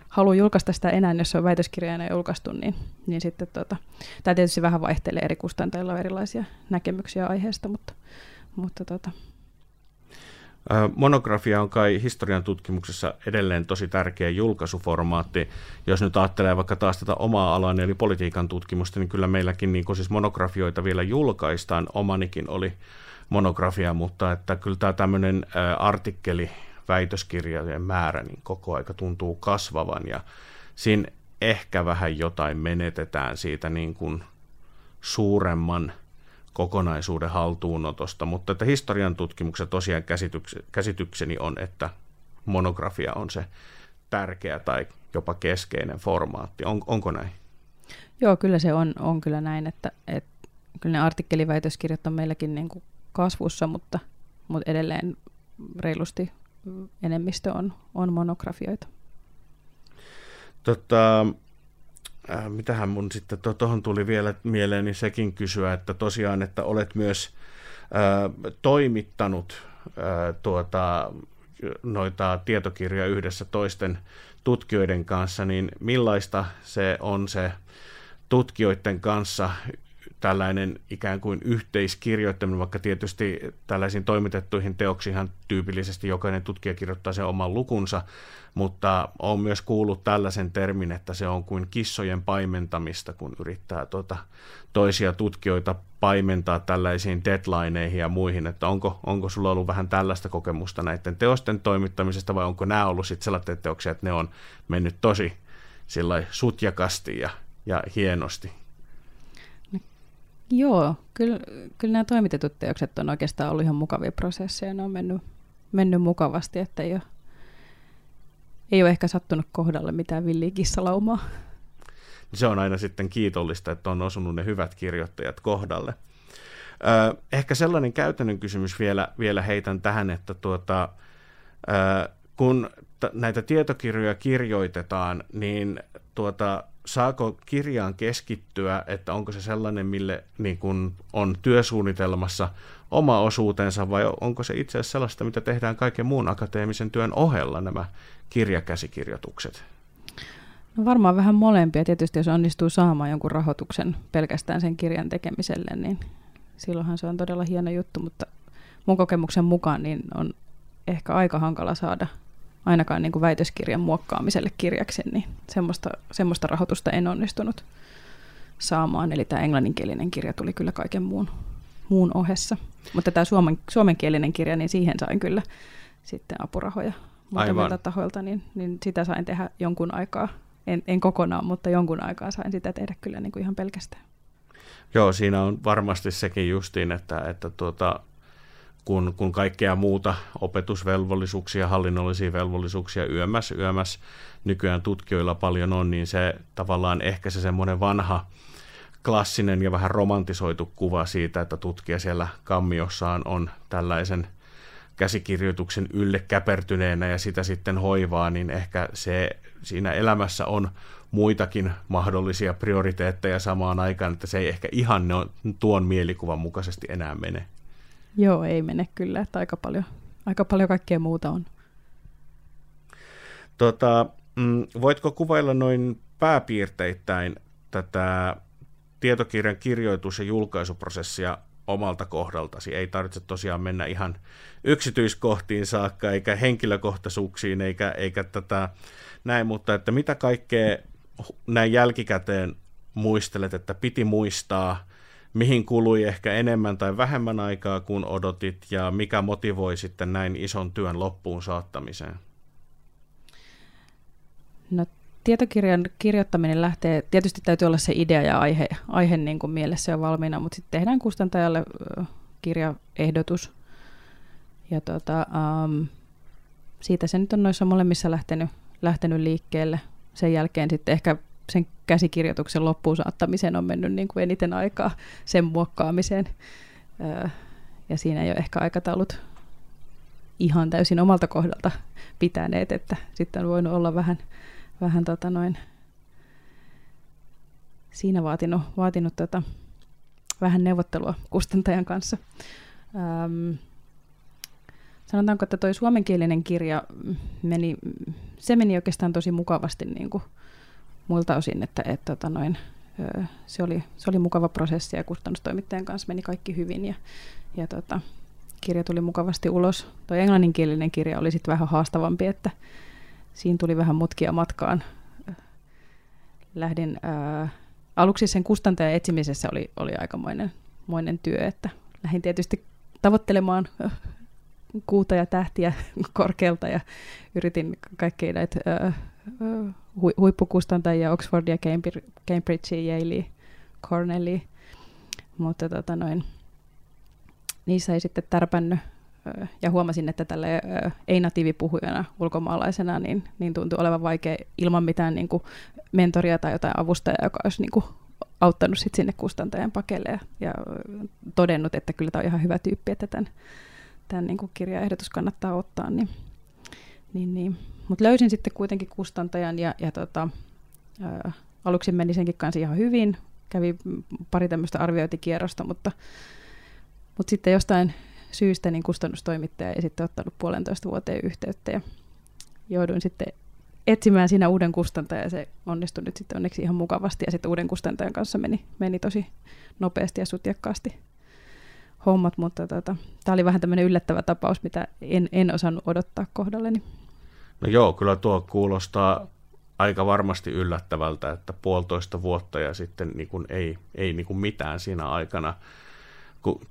halua julkaista sitä enää, jos se on väitöskirjana julkaistu, niin, niin sitten tota, tämä tietysti vähän vaihtelee eri kustantajilla on erilaisia näkemyksiä aiheesta, mutta, mutta tota, Monografia on kai historian tutkimuksessa edelleen tosi tärkeä julkaisuformaatti. Jos nyt ajattelee vaikka taas tätä omaa alaa, eli politiikan tutkimusta, niin kyllä meilläkin niin siis monografioita vielä julkaistaan. Omanikin oli monografia, mutta että kyllä tämä tämmöinen artikkeli, väitöskirjojen määrä niin koko aika tuntuu kasvavan ja siinä ehkä vähän jotain menetetään siitä niin kuin suuremman – kokonaisuuden haltuunotosta, mutta että historian tutkimuksessa tosiaan käsitykseni on, että monografia on se tärkeä tai jopa keskeinen formaatti. On, onko näin? Joo, kyllä se on, on kyllä näin, että, että kyllä ne artikkeliväitöskirjat on meilläkin niin kuin kasvussa, mutta, mutta edelleen reilusti enemmistö on, on monografioita. Tota, äh, mitähän mun sitten tuohon tuli vielä mieleen, niin sekin kysyä, että tosiaan, että olet myös äh, toimittanut äh, tuota, noita tietokirjoja yhdessä toisten tutkijoiden kanssa, niin millaista se on se tutkijoiden kanssa tällainen ikään kuin yhteiskirjoittaminen, vaikka tietysti tällaisiin toimitettuihin teoksiinhan tyypillisesti jokainen tutkija kirjoittaa sen oman lukunsa, mutta on myös kuullut tällaisen termin, että se on kuin kissojen paimentamista, kun yrittää tuota, toisia tutkijoita paimentaa tällaisiin deadlineihin ja muihin, että onko, onko sulla ollut vähän tällaista kokemusta näiden teosten toimittamisesta vai onko nämä ollut sitten sellaisia teoksia, että ne on mennyt tosi sillä sutjakasti ja, ja hienosti? Joo, kyllä, kyllä nämä toimitetut teokset on oikeastaan ollut ihan mukavia prosesseja. Ne on mennyt, mennyt mukavasti, että ei ole, ei ole ehkä sattunut kohdalle mitään villiä kissalaumaa. Se on aina sitten kiitollista, että on osunut ne hyvät kirjoittajat kohdalle. ehkä sellainen käytännön kysymys vielä, vielä heitän tähän, että tuota, kun t- näitä tietokirjoja kirjoitetaan, niin tuota, saako kirjaan keskittyä, että onko se sellainen, mille niin kun on työsuunnitelmassa oma osuutensa, vai onko se itse asiassa sellaista, mitä tehdään kaiken muun akateemisen työn ohella, nämä kirjakäsikirjoitukset? No varmaan vähän molempia. Tietysti jos onnistuu saamaan jonkun rahoituksen pelkästään sen kirjan tekemiselle, niin silloinhan se on todella hieno juttu, mutta mun kokemuksen mukaan niin on ehkä aika hankala saada ainakaan niin kuin väitöskirjan muokkaamiselle kirjaksi, niin semmoista, semmoista rahoitusta en onnistunut saamaan. Eli tämä englanninkielinen kirja tuli kyllä kaiken muun, muun ohessa. Mutta tämä suomen, suomenkielinen kirja, niin siihen sain kyllä sitten apurahoja muutamilta tahoilta, niin, niin sitä sain tehdä jonkun aikaa. En, en kokonaan, mutta jonkun aikaa sain sitä tehdä kyllä niin kuin ihan pelkästään. Joo, siinä on varmasti sekin justiin, että, että tuota, kun, kun kaikkea muuta opetusvelvollisuuksia, hallinnollisia velvollisuuksia yömässä, yömässä nykyään tutkijoilla paljon on, niin se tavallaan ehkä se semmoinen vanha klassinen ja vähän romantisoitu kuva siitä, että tutkija siellä kammiossaan on tällaisen käsikirjoituksen ylle käpertyneenä ja sitä sitten hoivaa, niin ehkä se siinä elämässä on muitakin mahdollisia prioriteetteja samaan aikaan, että se ei ehkä ihan ne on, tuon mielikuvan mukaisesti enää mene. Joo, ei mene kyllä, että aika paljon, aika paljon kaikkea muuta on. Tota, mm, voitko kuvailla noin pääpiirteittäin tätä tietokirjan kirjoitus- ja julkaisuprosessia omalta kohdaltasi? Ei tarvitse tosiaan mennä ihan yksityiskohtiin saakka, eikä henkilökohtaisuuksiin, eikä, eikä tätä näin, mutta että mitä kaikkea näin jälkikäteen muistelet, että piti muistaa – mihin kului ehkä enemmän tai vähemmän aikaa kuin odotit ja mikä motivoi sitten näin ison työn loppuun saattamiseen? No tietokirjan kirjoittaminen lähtee, tietysti täytyy olla se idea ja aihe, aihe niin kuin mielessä jo valmiina, mutta sitten tehdään kustantajalle kirjaehdotus. Ja tota, um, siitä se nyt on noissa molemmissa lähtenyt, lähtenyt liikkeelle. Sen jälkeen sitten ehkä sen käsikirjoituksen loppuun saattamiseen on mennyt niin kuin eniten aikaa sen muokkaamiseen. Ja siinä ei ole ehkä aikataulut ihan täysin omalta kohdalta pitäneet, että sitten on voinut olla vähän, vähän tota noin, siinä vaatinut, vaatinut tota, vähän neuvottelua kustantajan kanssa. Ähm, sanotaanko, että tuo suomenkielinen kirja meni, se meni oikeastaan tosi mukavasti niin kuin muilta osin, että et, tota noin, se, oli, se oli mukava prosessi ja kustannustoimittajan kanssa meni kaikki hyvin ja, ja tota, kirja tuli mukavasti ulos. Tuo englanninkielinen kirja oli sitten vähän haastavampi, että siinä tuli vähän mutkia matkaan. Lähdin, ää, aluksi sen kustantajan etsimisessä oli, oli aikamoinen moinen työ, että lähdin tietysti tavoittelemaan kuuta ja tähtiä [LAUGHS] korkealta ja yritin kaikkia näitä ää, hu, huippukustantajia, Oxfordia, Cambridgea, Yalea, Cornellia, mutta tota noin, niissä ei sitten tärpännyt ja huomasin, että tälle ei-natiivipuhujana ulkomaalaisena niin, niin tuntui olevan vaikea ilman mitään niin kuin mentoria tai jotain avustajaa, joka olisi niin kuin auttanut sit sinne kustantajan pakelle ja, ja todennut, että kyllä tämä on ihan hyvä tyyppi, että tämän, tämän niin kuin kirjaehdotus kannattaa ottaa. Niin, niin, niin. Mutta löysin sitten kuitenkin kustantajan ja, ja tota, ää, aluksi meni senkin kanssa ihan hyvin. Kävi pari tämmöistä arviointikierrosta, mutta, mutta sitten jostain syystä niin kustannustoimittaja ei sitten ottanut puolentoista vuoteen yhteyttä ja jouduin sitten etsimään siinä uuden kustantajan ja se onnistui nyt sitten onneksi ihan mukavasti ja sitten uuden kustantajan kanssa meni, meni tosi nopeasti ja sutjakkaasti hommat, mutta tota, tämä oli vähän tämmöinen yllättävä tapaus, mitä en, en osannut odottaa kohdalleni. No joo, kyllä tuo kuulostaa aika varmasti yllättävältä, että puolitoista vuotta ja sitten niin kuin ei, ei niin kuin mitään siinä aikana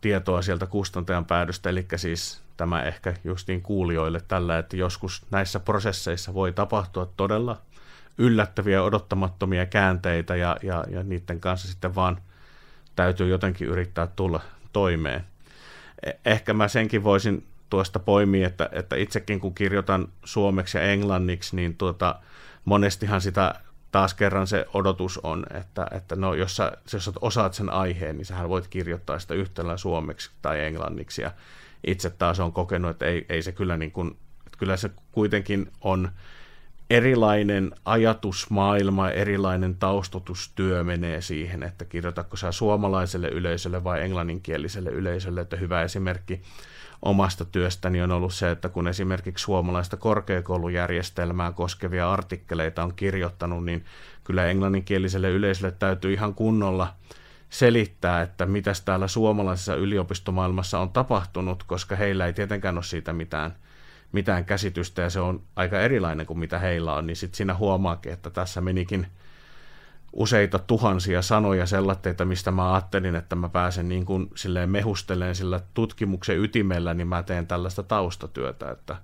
tietoa sieltä kustantajan päädystä, eli siis tämä ehkä just niin kuulijoille tällä, että joskus näissä prosesseissa voi tapahtua todella yllättäviä, odottamattomia käänteitä ja, ja, ja niiden kanssa sitten vaan täytyy jotenkin yrittää tulla toimeen. E, ehkä mä senkin voisin tuosta poimia, että, että itsekin kun kirjoitan suomeksi ja englanniksi, niin tuota, monestihan sitä taas kerran se odotus on, että, että no, jos, sä, jos osaat sen aiheen, niin sähän voit kirjoittaa sitä yhtälä suomeksi tai englanniksi. Ja itse taas on kokenut, että ei, ei se kyllä niin kuin, että kyllä se kuitenkin on erilainen ajatusmaailma, erilainen taustotustyö menee siihen, että kirjoitatko sä suomalaiselle yleisölle vai englanninkieliselle yleisölle, että hyvä esimerkki omasta työstäni on ollut se, että kun esimerkiksi suomalaista korkeakoulujärjestelmää koskevia artikkeleita on kirjoittanut, niin kyllä englanninkieliselle yleisölle täytyy ihan kunnolla selittää, että mitä täällä suomalaisessa yliopistomaailmassa on tapahtunut, koska heillä ei tietenkään ole siitä mitään, mitään käsitystä ja se on aika erilainen kuin mitä heillä on, niin sitten siinä huomaakin, että tässä menikin – useita tuhansia sanoja sellatteita, mistä mä ajattelin, että mä pääsen niin kuin silleen mehusteleen sillä tutkimuksen ytimellä, niin mä teen tällaista taustatyötä, että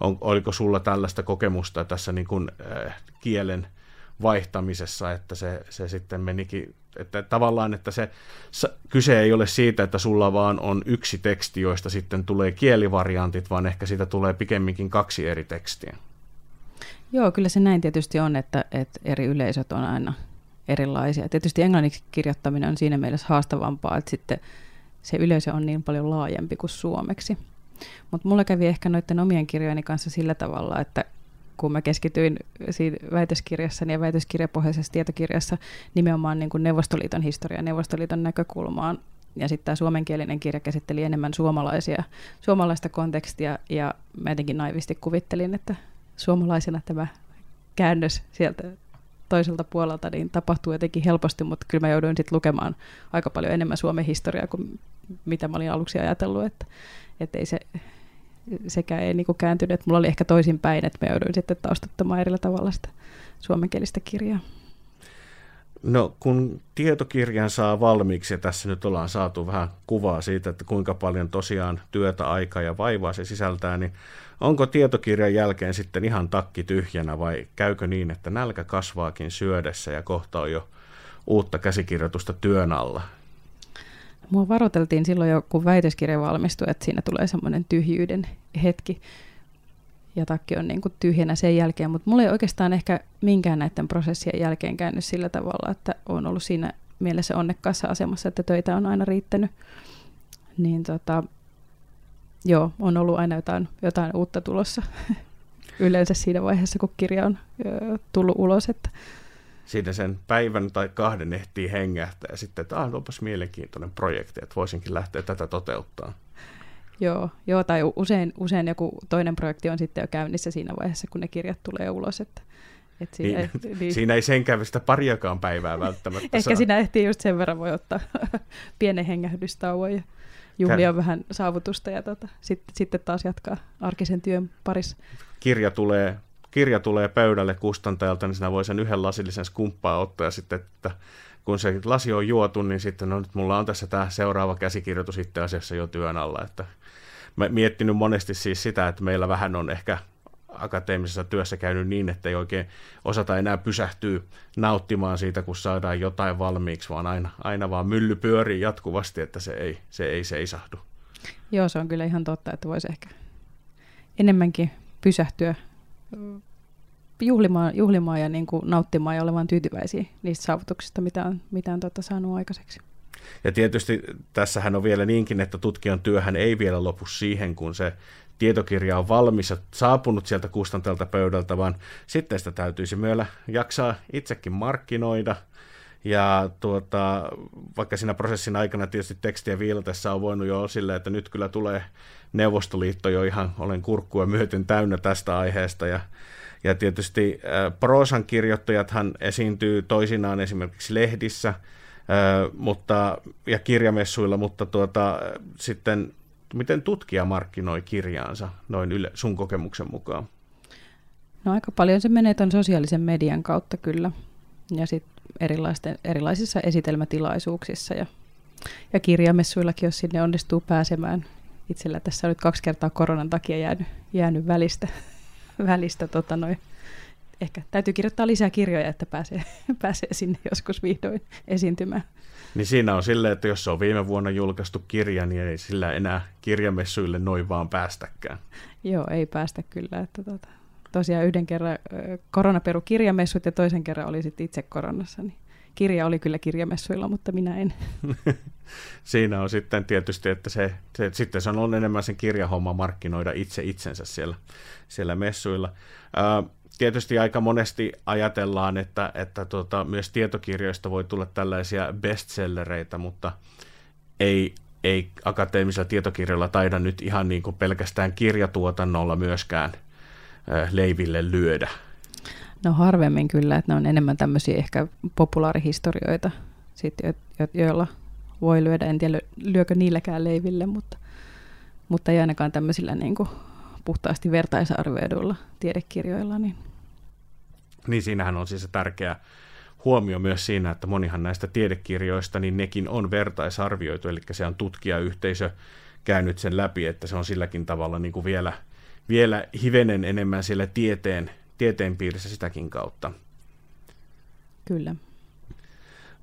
on, oliko sulla tällaista kokemusta tässä niin kuin, äh, kielen vaihtamisessa, että se, se sitten menikin, että tavallaan, että se kyse ei ole siitä, että sulla vaan on yksi teksti, joista sitten tulee kielivariantit, vaan ehkä siitä tulee pikemminkin kaksi eri tekstiä. Joo, kyllä se näin tietysti on, että, että eri yleisöt on aina erilaisia. Tietysti englanniksi kirjoittaminen on siinä mielessä haastavampaa, että sitten se yleisö on niin paljon laajempi kuin suomeksi. Mutta mulla kävi ehkä noiden omien kirjojeni kanssa sillä tavalla, että kun mä keskityin siinä väitöskirjassani ja väitöskirjapohjaisessa tietokirjassa nimenomaan niin kuin Neuvostoliiton historiaa, Neuvostoliiton näkökulmaan, ja sitten tämä suomenkielinen kirja käsitteli enemmän suomalaisia, suomalaista kontekstia, ja mä jotenkin naivisti kuvittelin, että suomalaisena tämä käännös sieltä toiselta puolelta niin tapahtuu jotenkin helposti, mutta kyllä mä jouduin sitten lukemaan aika paljon enemmän Suomen historiaa kuin mitä mä olin aluksi ajatellut, että, että ei se, sekään ei niinku kääntynyt. Mulla oli ehkä toisinpäin, että mä jouduin sitten taustattamaan erillä tavalla sitä suomenkielistä kirjaa. No kun tietokirjan saa valmiiksi, ja tässä nyt ollaan saatu vähän kuvaa siitä, että kuinka paljon tosiaan työtä, aikaa ja vaivaa se sisältää, niin onko tietokirjan jälkeen sitten ihan takki tyhjänä vai käykö niin, että nälkä kasvaakin syödessä ja kohta on jo uutta käsikirjoitusta työn alla? Mua varoiteltiin silloin jo, kun väitöskirja valmistui, että siinä tulee semmoinen tyhjyyden hetki ja takki on niin kuin tyhjänä sen jälkeen, mutta mulla ei oikeastaan ehkä minkään näiden prosessien jälkeen käynyt sillä tavalla, että on ollut siinä mielessä onnekkaassa asemassa, että töitä on aina riittänyt. Niin tota, joo, on ollut aina jotain, jotain uutta tulossa [LAUGHS] yleensä siinä vaiheessa, kun kirja on ö, tullut ulos. Että. Siinä sen päivän tai kahden ehtii hengähtää ja sitten, että ah, onpas mielenkiintoinen projekti, että voisinkin lähteä tätä toteuttaa. Joo, joo tai usein, usein joku toinen projekti on sitten jo käynnissä siinä vaiheessa, kun ne kirjat tulee ulos. Että, et siinä, niin, ei, niin, siinä ei senkään sitä pariakaan päivää välttämättä Ehkä saa. siinä ehtii just sen verran voi ottaa [LAUGHS] pienen hengähdystauon. Ja... juhlia vähän saavutusta ja tota, sitten, sitten taas jatkaa arkisen työn parissa. Kirja tulee, kirja tulee pöydälle kustantajalta, niin sinä voi sen yhden lasillisen skumppaa ottaa ja sitten, että kun se lasi on juotu, niin sitten no nyt mulla on tässä tämä seuraava käsikirjoitus itse asiassa jo työn alla, että mä miettinyt monesti siis sitä, että meillä vähän on ehkä akateemisessa työssä käynyt niin, että ei oikein osata enää pysähtyä nauttimaan siitä, kun saadaan jotain valmiiksi, vaan aina, aina vaan mylly pyörii jatkuvasti, että se ei, se ei seisahdu. Joo, se on kyllä ihan totta, että voisi ehkä enemmänkin pysähtyä juhlimaan, juhlimaan ja niin kuin nauttimaan ja olemaan tyytyväisiä niistä saavutuksista, mitä on, mitä on tota saanut aikaiseksi. Ja tietysti tässähän on vielä niinkin, että tutkijan työhän ei vielä lopu siihen, kun se tietokirja on valmis ja saapunut sieltä kustantelta pöydältä, vaan sitten sitä täytyisi myöllä jaksaa itsekin markkinoida. Ja tuota, vaikka siinä prosessin aikana tietysti tekstiä viilatessa on voinut jo sille, että nyt kyllä tulee Neuvostoliitto jo ihan, olen kurkkua myöten täynnä tästä aiheesta. Ja, ja tietysti äh, proosan kirjoittajathan esiintyy toisinaan esimerkiksi lehdissä, äh, mutta, ja kirjamessuilla, mutta tuota, sitten miten tutkija markkinoi kirjaansa noin yle, sun kokemuksen mukaan? No aika paljon se menee tuon sosiaalisen median kautta kyllä. Ja sitten erilaisissa esitelmätilaisuuksissa ja, ja kirjamessuillakin, jos sinne onnistuu pääsemään. Itsellä tässä on nyt kaksi kertaa koronan takia jäänyt, jäänyt välistä, välistä tota noin. Ehkä täytyy kirjoittaa lisää kirjoja, että pääsee, [LAUGHS] pääsee sinne joskus vihdoin esiintymään. Niin siinä on silleen, että jos se on viime vuonna julkaistu kirja, niin ei sillä enää kirjamessuille noin vaan päästäkään. Joo, ei päästä kyllä. Että tota, tosiaan yhden kerran koronaperu kirjamessut ja toisen kerran oli sitten itse koronassa. Niin kirja oli kyllä kirjamessuilla, mutta minä en. [LAUGHS] Siinä on sitten tietysti, että se, se, sitten se on enemmän sen kirjahomma markkinoida itse itsensä siellä, siellä messuilla. Ää, tietysti aika monesti ajatellaan, että, että tota, myös tietokirjoista voi tulla tällaisia bestsellereitä, mutta ei, ei akateemisella tietokirjalla taida nyt ihan niin kuin pelkästään kirjatuotannolla myöskään leiville lyödä. No harvemmin kyllä, että ne on enemmän tämmöisiä ehkä populaarihistorioita, sit, jo, jo, joilla voi lyödä, en tiedä lyökö niilläkään leiville, mutta, mutta ei ainakaan tämmöisillä niin kuin puhtaasti vertaisarvioiduilla tiedekirjoilla, niin. Niin siinähän on siis se tärkeä huomio myös siinä, että monihan näistä tiedekirjoista, niin nekin on vertaisarvioitu, eli se on tutkijayhteisö käynyt sen läpi, että se on silläkin tavalla niin kuin vielä, vielä hivenen enemmän siellä tieteen, tieteen piirissä sitäkin kautta. Kyllä.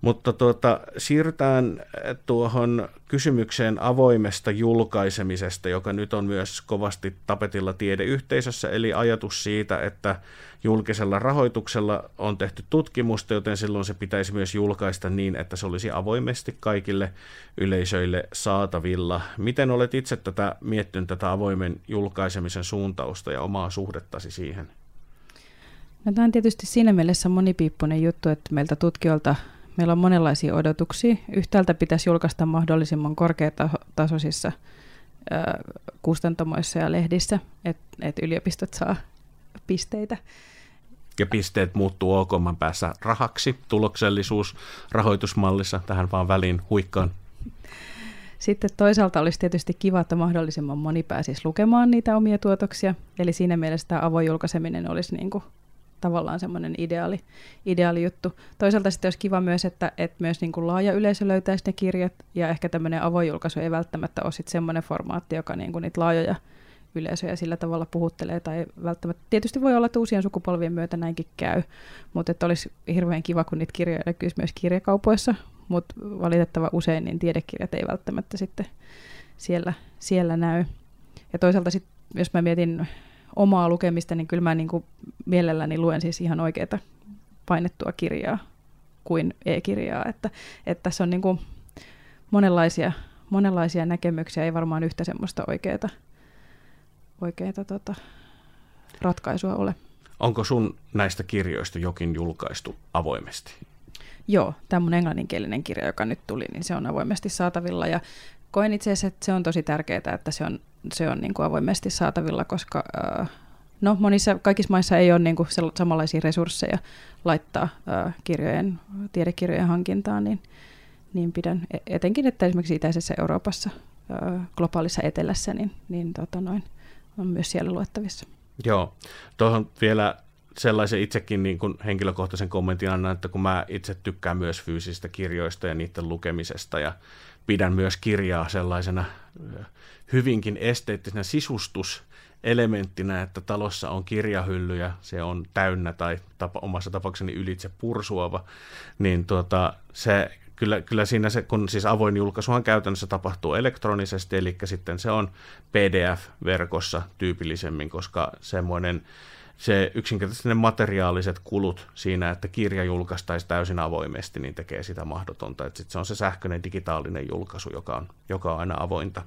Mutta tuota, siirrytään äh, tuohon kysymykseen avoimesta julkaisemisesta, joka nyt on myös kovasti tapetilla tiedeyhteisössä, eli ajatus siitä, että julkisella rahoituksella on tehty tutkimusta, joten silloin se pitäisi myös julkaista niin, että se olisi avoimesti kaikille yleisöille saatavilla. Miten olet itse tätä miettinyt, tätä avoimen julkaisemisen suuntausta ja omaa suhdettasi siihen? No, tämä on tietysti siinä mielessä monipiippunen juttu, että meiltä tutkijoilta Meillä on monenlaisia odotuksia. Yhtäältä pitäisi julkaista mahdollisimman korkeatasoisissa kustantamoissa ja lehdissä, että et yliopistot saa pisteitä. Ja pisteet muuttuu OKM päässä rahaksi, tuloksellisuus rahoitusmallissa, tähän vaan väliin huikkaan. Sitten toisaalta olisi tietysti kiva, että mahdollisimman moni pääsisi lukemaan niitä omia tuotoksia. Eli siinä mielessä tämä avoin julkaiseminen olisi niin kuin tavallaan semmoinen ideaali, ideaali juttu. Toisaalta sitten olisi kiva myös, että, että myös niin kuin laaja yleisö löytäisi ne kirjat, ja ehkä tämmöinen avoinjulkaisu ei välttämättä ole sitten semmoinen formaatti, joka niin kuin niitä laajoja yleisöjä sillä tavalla puhuttelee, tai välttämättä, tietysti voi olla, että uusien sukupolvien myötä näinkin käy, mutta että olisi hirveän kiva, kun niitä kirjoja näkyisi myös kirjakaupoissa, mutta valitettava usein niin tiedekirjat ei välttämättä sitten siellä, siellä näy. Ja toisaalta sitten, jos mä mietin omaa lukemista, niin kyllä mä niin kuin mielelläni luen siis ihan oikeaa painettua kirjaa kuin e-kirjaa. Että, että tässä on niin kuin monenlaisia, monenlaisia näkemyksiä, ei varmaan yhtä semmoista oikeaa, oikeaa tota, ratkaisua ole. Onko sun näistä kirjoista jokin julkaistu avoimesti? Joo, tämä mun englanninkielinen kirja, joka nyt tuli, niin se on avoimesti saatavilla ja koen itse asiassa, että se on tosi tärkeää, että se on se on niin kuin avoimesti saatavilla, koska no, monissa, kaikissa maissa ei ole niin kuin samanlaisia resursseja laittaa kirjojen, tiedekirjojen hankintaan, niin, niin pidän e-, etenkin, että esimerkiksi itäisessä Euroopassa globaalissa etelässä, niin, niin tota noin, on myös siellä luettavissa. Joo, tuohon vielä sellaisen itsekin niin kuin henkilökohtaisen kommentin annan, että kun mä itse tykkään myös fyysisistä kirjoista ja niiden lukemisesta ja pidän myös kirjaa sellaisena hyvinkin esteettisenä sisustuselementtinä, että talossa on kirjahyllyjä, se on täynnä tai tapa, omassa tapaukseni ylitse pursuava, niin tuota, se kyllä, kyllä siinä se, kun siis avoin julkaisuhan käytännössä tapahtuu elektronisesti, eli sitten se on PDF-verkossa tyypillisemmin, koska semmoinen se yksinkertaisesti ne materiaaliset kulut siinä, että kirja julkaistaisiin täysin avoimesti, niin tekee sitä mahdotonta. Että sit se on se sähköinen digitaalinen julkaisu, joka on, joka on aina avointa.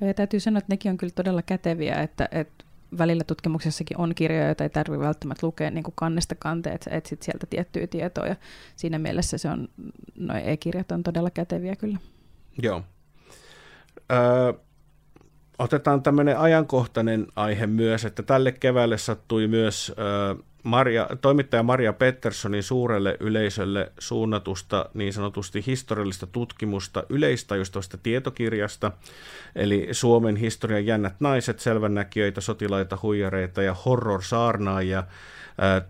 Ja täytyy sanoa, että nekin on kyllä todella käteviä, että, että välillä tutkimuksessakin on kirjoja, joita ei tarvitse välttämättä lukea niin kuin kannesta kanteen, että etsit sieltä tiettyä tietoa ja siinä mielessä se on, no e-kirjat on todella käteviä kyllä. Joo. Öö, otetaan tämmöinen ajankohtainen aihe myös, että tälle keväälle sattui myös Maria, toimittaja Maria Petterssonin suurelle yleisölle suunnatusta niin sanotusti historiallista tutkimusta yleistajustavasta tietokirjasta, eli Suomen historian jännät naiset, selvännäkijöitä, sotilaita, huijareita ja horror-saarnaajia.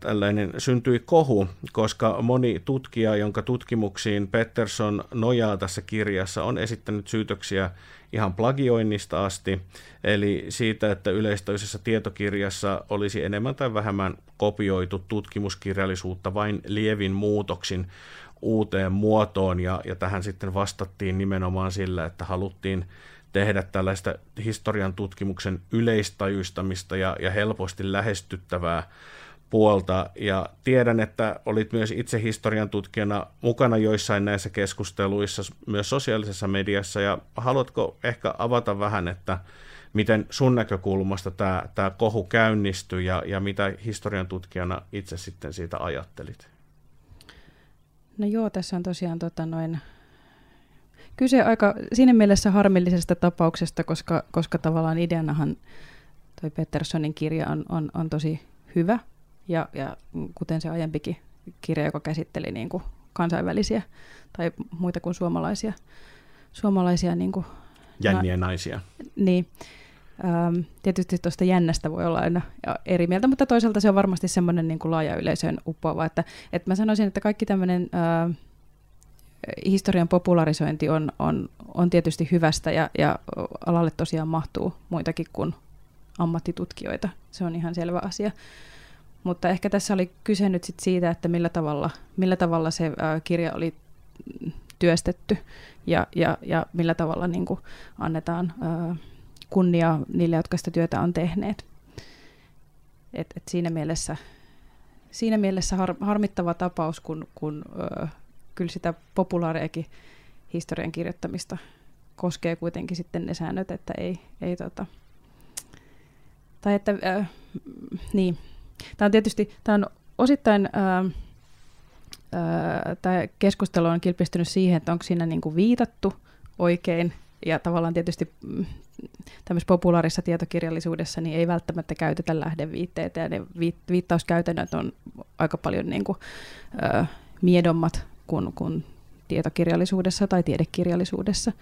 Tällainen syntyi kohu, koska moni tutkija, jonka tutkimuksiin Pettersson nojaa tässä kirjassa, on esittänyt syytöksiä ihan plagioinnista asti, eli siitä, että yleistajuisessa tietokirjassa olisi enemmän tai vähemmän kopioitu tutkimuskirjallisuutta vain lievin muutoksin uuteen muotoon, ja, ja tähän sitten vastattiin nimenomaan sillä, että haluttiin tehdä tällaista historian tutkimuksen yleistajuistamista ja, ja helposti lähestyttävää puolta. Ja tiedän, että olit myös itse historian tutkijana mukana joissain näissä keskusteluissa myös sosiaalisessa mediassa. Ja haluatko ehkä avata vähän, että miten sun näkökulmasta tämä, tämä kohu käynnistyi ja, ja mitä historian tutkijana itse sitten siitä ajattelit? No joo, tässä on tosiaan tota noin, kyse aika siinä mielessä harmillisesta tapauksesta, koska, koska tavallaan ideanahan toi Petersonin kirja on, on, on tosi hyvä ja, ja kuten se aiempikin kirja, joka käsitteli niin kuin kansainvälisiä tai muita kuin suomalaisia, suomalaisia niin kuin, jänniä na- naisia. Niin. Ähm, tietysti tuosta jännästä voi olla aina eri mieltä, mutta toisaalta se on varmasti semmoinen niin kuin laaja yleisön uppoava, että, että mä sanoisin, että kaikki tämmöinen äh, historian popularisointi on, on, on tietysti hyvästä ja, ja alalle tosiaan mahtuu muitakin kuin ammattitutkijoita. Se on ihan selvä asia. Mutta ehkä tässä oli kyse nyt sit siitä, että millä tavalla, millä tavalla se ää, kirja oli työstetty ja, ja, ja millä tavalla niin kuin annetaan ää, kunnia niille, jotka sitä työtä on tehneet. Et, et siinä mielessä, siinä mielessä har, harmittava tapaus, kun, kun ää, kyllä sitä populaariakin historian kirjoittamista koskee kuitenkin sitten ne säännöt, että ei, ei tota, tai että, äh, niin, Tämä on tietysti, tämä on osittain, ää, ää, tämä keskustelu on kilpistynyt siihen, että onko siinä niin kuin viitattu oikein, ja tavallaan tietysti mm, tämmöisessä populaarissa tietokirjallisuudessa niin ei välttämättä käytetä lähdeviitteitä, ja ne viittauskäytännöt on aika paljon niin kuin, ää, miedommat kuin, kuin tietokirjallisuudessa tai tiedekirjallisuudessa.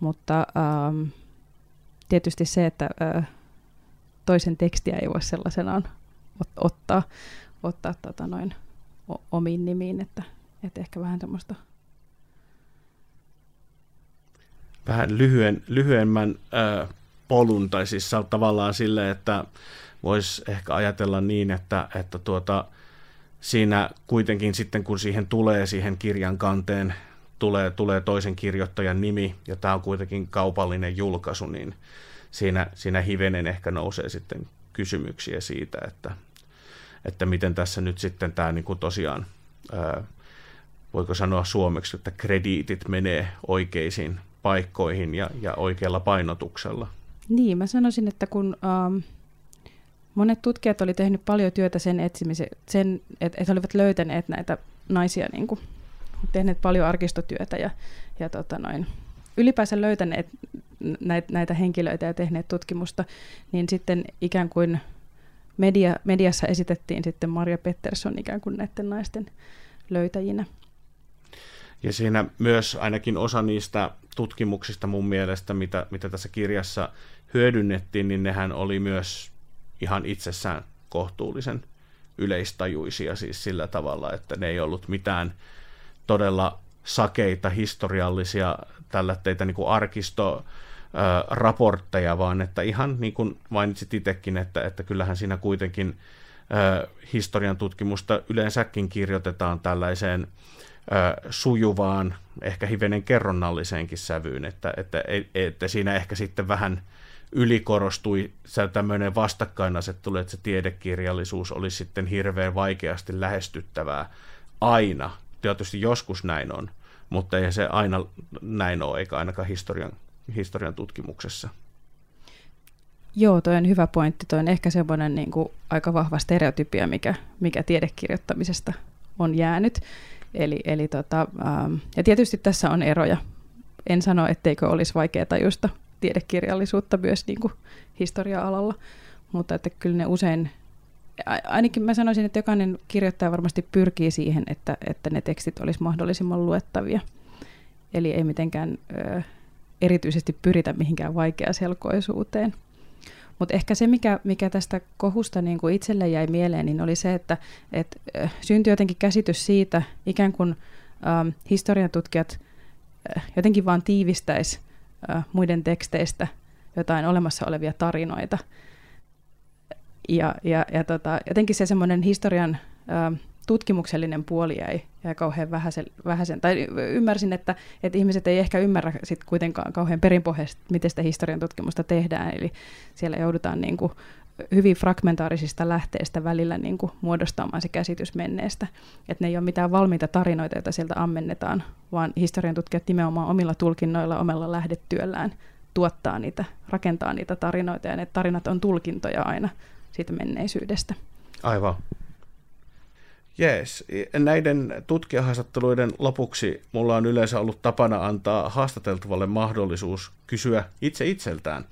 Mutta ähm, tietysti se, että äh, toisen tekstiä ei voi sellaisenaan ottaa, ottaa tota noin omiin nimiin, että, että ehkä vähän semmoista. Vähän lyhyen, lyhyemmän äh, polun, tai siis tavallaan sille, että voisi ehkä ajatella niin, että, että tuota, siinä kuitenkin sitten, kun siihen tulee siihen kirjan kanteen, tulee, tulee toisen kirjoittajan nimi, ja tämä on kuitenkin kaupallinen julkaisu, niin siinä, siinä hivenen ehkä nousee sitten kysymyksiä siitä, että, että miten tässä nyt sitten tämä niin kuin tosiaan, ää, voiko sanoa suomeksi, että krediitit menee oikeisiin paikkoihin ja, ja oikealla painotuksella. Niin, mä sanoisin, että kun ähm, monet tutkijat oli tehnyt paljon työtä sen etsimiseen, sen, että et olivat löytäneet näitä naisia, niin kuin, tehneet paljon arkistotyötä ja, ja tota noin, ylipäänsä löytäneet näitä, näitä henkilöitä ja tehneet tutkimusta, niin sitten ikään kuin media, mediassa esitettiin sitten Maria Pettersson ikään kuin näiden naisten löytäjinä. Ja siinä myös ainakin osa niistä tutkimuksista mun mielestä, mitä, mitä tässä kirjassa hyödynnettiin, niin nehän oli myös ihan itsessään kohtuullisen yleistajuisia siis sillä tavalla, että ne ei ollut mitään todella sakeita historiallisia teitä niin arkisto raportteja, vaan että ihan niin kuin mainitsit itsekin, että, että kyllähän siinä kuitenkin historian tutkimusta yleensäkin kirjoitetaan tällaiseen sujuvaan, ehkä hivenen kerronnalliseenkin sävyyn, että, että, että siinä ehkä sitten vähän ylikorostui tämmöinen vastakkainasettelu, että se tiedekirjallisuus olisi sitten hirveän vaikeasti lähestyttävää aina. Tietysti joskus näin on, mutta ei se aina näin ole, eikä ainakaan historian, historian tutkimuksessa. Joo, toi on hyvä pointti. Toi on ehkä semmoinen niin kuin aika vahva stereotypia, mikä, mikä tiedekirjoittamisesta on jäänyt. Eli, eli tota, ähm, ja tietysti tässä on eroja. En sano, etteikö olisi vaikea tajusta tiedekirjallisuutta myös niin kuin historia-alalla, mutta että kyllä ne usein, ainakin mä sanoisin, että jokainen kirjoittaja varmasti pyrkii siihen, että, että ne tekstit olisi mahdollisimman luettavia. Eli ei mitenkään ö, erityisesti pyritä mihinkään vaikeaselkoisuuteen. Mutta ehkä se, mikä, mikä tästä kohusta niin kuin itselle jäi mieleen, niin oli se, että et, syntyi jotenkin käsitys siitä, ikään kuin ähm, historiatutkijat äh, jotenkin vaan tiivistäisi äh, muiden teksteistä jotain olemassa olevia tarinoita. Ja, ja, ja tota, jotenkin se semmoinen historian äh, tutkimuksellinen puoli jäi, jäi kauhean vähäisen, vähäisen. Tai ymmärsin, että, että ihmiset ei ehkä ymmärrä sit kuitenkaan kauhean perinpohjaisesti, miten sitä historian tutkimusta tehdään. Eli siellä joudutaan niin kuin hyvin fragmentaarisista lähteistä välillä niin kuin muodostamaan se käsitys menneestä. Että ne ei ole mitään valmiita tarinoita, joita sieltä ammennetaan, vaan historian tutkijat nimenomaan omilla tulkinnoilla, omalla lähdetyöllään tuottaa niitä, rakentaa niitä tarinoita, ja ne tarinat on tulkintoja aina siitä menneisyydestä. Aivan. Jees. Näiden tutkijahaastatteluiden lopuksi mulla on yleensä ollut tapana antaa haastateltavalle mahdollisuus kysyä itse itseltään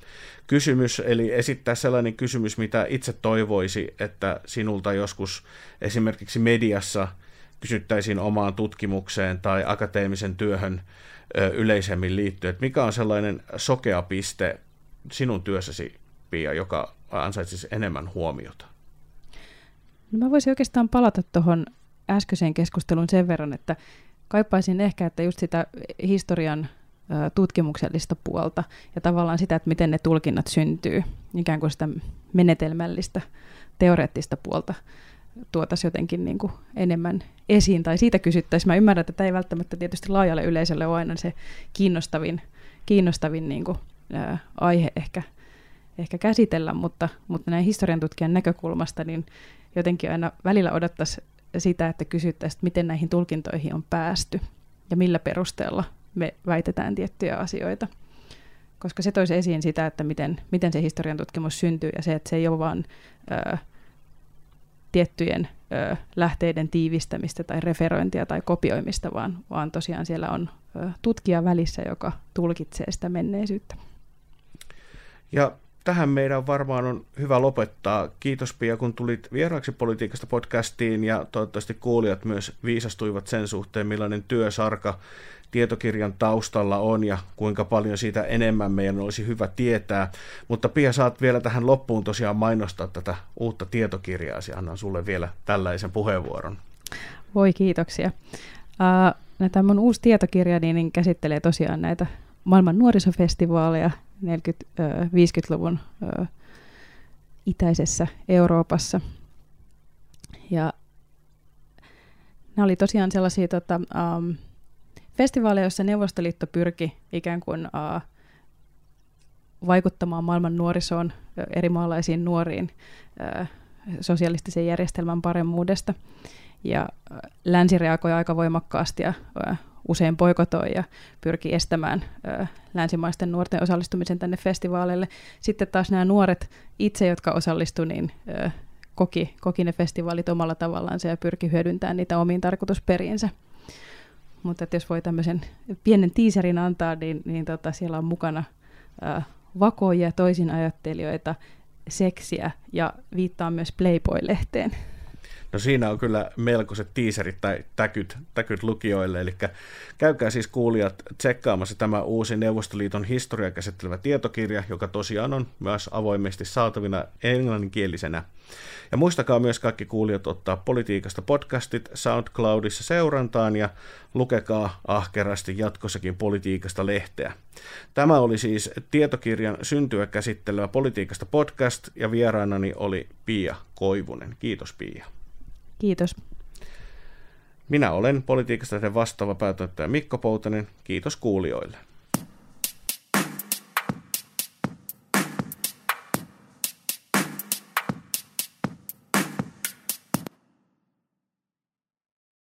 kysymys, eli esittää sellainen kysymys, mitä itse toivoisi, että sinulta joskus esimerkiksi mediassa kysyttäisiin omaan tutkimukseen tai akateemisen työhön yleisemmin liittyen. Että mikä on sellainen sokea piste sinun työssäsi, Pia, joka ansaitsisi enemmän huomiota? No mä voisin oikeastaan palata tuohon äskeiseen keskusteluun sen verran, että kaipaisin ehkä, että just sitä historian tutkimuksellista puolta ja tavallaan sitä, että miten ne tulkinnat syntyy, ikään kuin sitä menetelmällistä, teoreettista puolta tuotaisiin jotenkin niin kuin enemmän esiin tai siitä kysyttäisiin. Mä ymmärrän, että tämä ei välttämättä tietysti laajalle yleisölle ole aina se kiinnostavin, kiinnostavin niin kuin, ää, aihe ehkä, ehkä käsitellä, mutta, mutta näin historian tutkijan näkökulmasta niin jotenkin aina välillä odottaisi sitä, että kysyttäisiin, miten näihin tulkintoihin on päästy ja millä perusteella me väitetään tiettyjä asioita. Koska se toisi esiin sitä, että miten, miten se historian tutkimus syntyy ja se, että se ei ole vain tiettyjen ö, lähteiden tiivistämistä tai referointia tai kopioimista, vaan, vaan tosiaan siellä on ö, tutkija välissä, joka tulkitsee sitä menneisyyttä. Ja tähän meidän varmaan on hyvä lopettaa. Kiitos Pia, kun tulit vieraaksi politiikasta podcastiin ja toivottavasti kuulijat myös viisastuivat sen suhteen, millainen työsarka tietokirjan taustalla on ja kuinka paljon siitä enemmän meidän olisi hyvä tietää. Mutta Pia, saat vielä tähän loppuun tosiaan mainostaa tätä uutta tietokirjaa. Annan sulle vielä tällaisen puheenvuoron. Voi kiitoksia. Uh, tämä mun uusi tietokirja niin, niin käsittelee tosiaan näitä maailman nuorisofestivaaleja 40-50-luvun uh, itäisessä Euroopassa. Ja nämä oli tosiaan sellaisia tota, um, festivaaleja, joissa Neuvostoliitto pyrki ikään kuin uh, vaikuttamaan maailman nuorisoon, eri maalaisiin nuoriin, uh, sosialistisen järjestelmän paremmuudesta. Ja länsi reagoi aika voimakkaasti ja usein poikotoi ja pyrki estämään uh, länsimaisten nuorten osallistumisen tänne festivaaleille. Sitten taas nämä nuoret itse, jotka osallistuivat, niin uh, koki, koki ne festivaalit omalla tavallaan ja pyrki hyödyntämään niitä omiin tarkoitusperiinsä mutta jos voi tämmöisen pienen tiiserin antaa, niin, niin tota, siellä on mukana äh, vakoja, toisin ajattelijoita, seksiä ja viittaa myös Playboy-lehteen. No siinä on kyllä melkoiset tiiserit tai täkyt, täkyt lukijoille, eli käykää siis kuulijat tsekkaamassa tämä uusi Neuvostoliiton historia käsittelevä tietokirja, joka tosiaan on myös avoimesti saatavina englanninkielisenä. Ja muistakaa myös kaikki kuulijat ottaa politiikasta podcastit SoundCloudissa seurantaan ja lukekaa ahkerasti jatkossakin politiikasta lehteä. Tämä oli siis tietokirjan syntyä käsittelevä politiikasta podcast ja vieraanani oli Pia Koivunen. Kiitos Pia. Kiitos. Minä olen politiikasta vastaava päätoittaja Mikko Poutanen. Kiitos kuulijoille.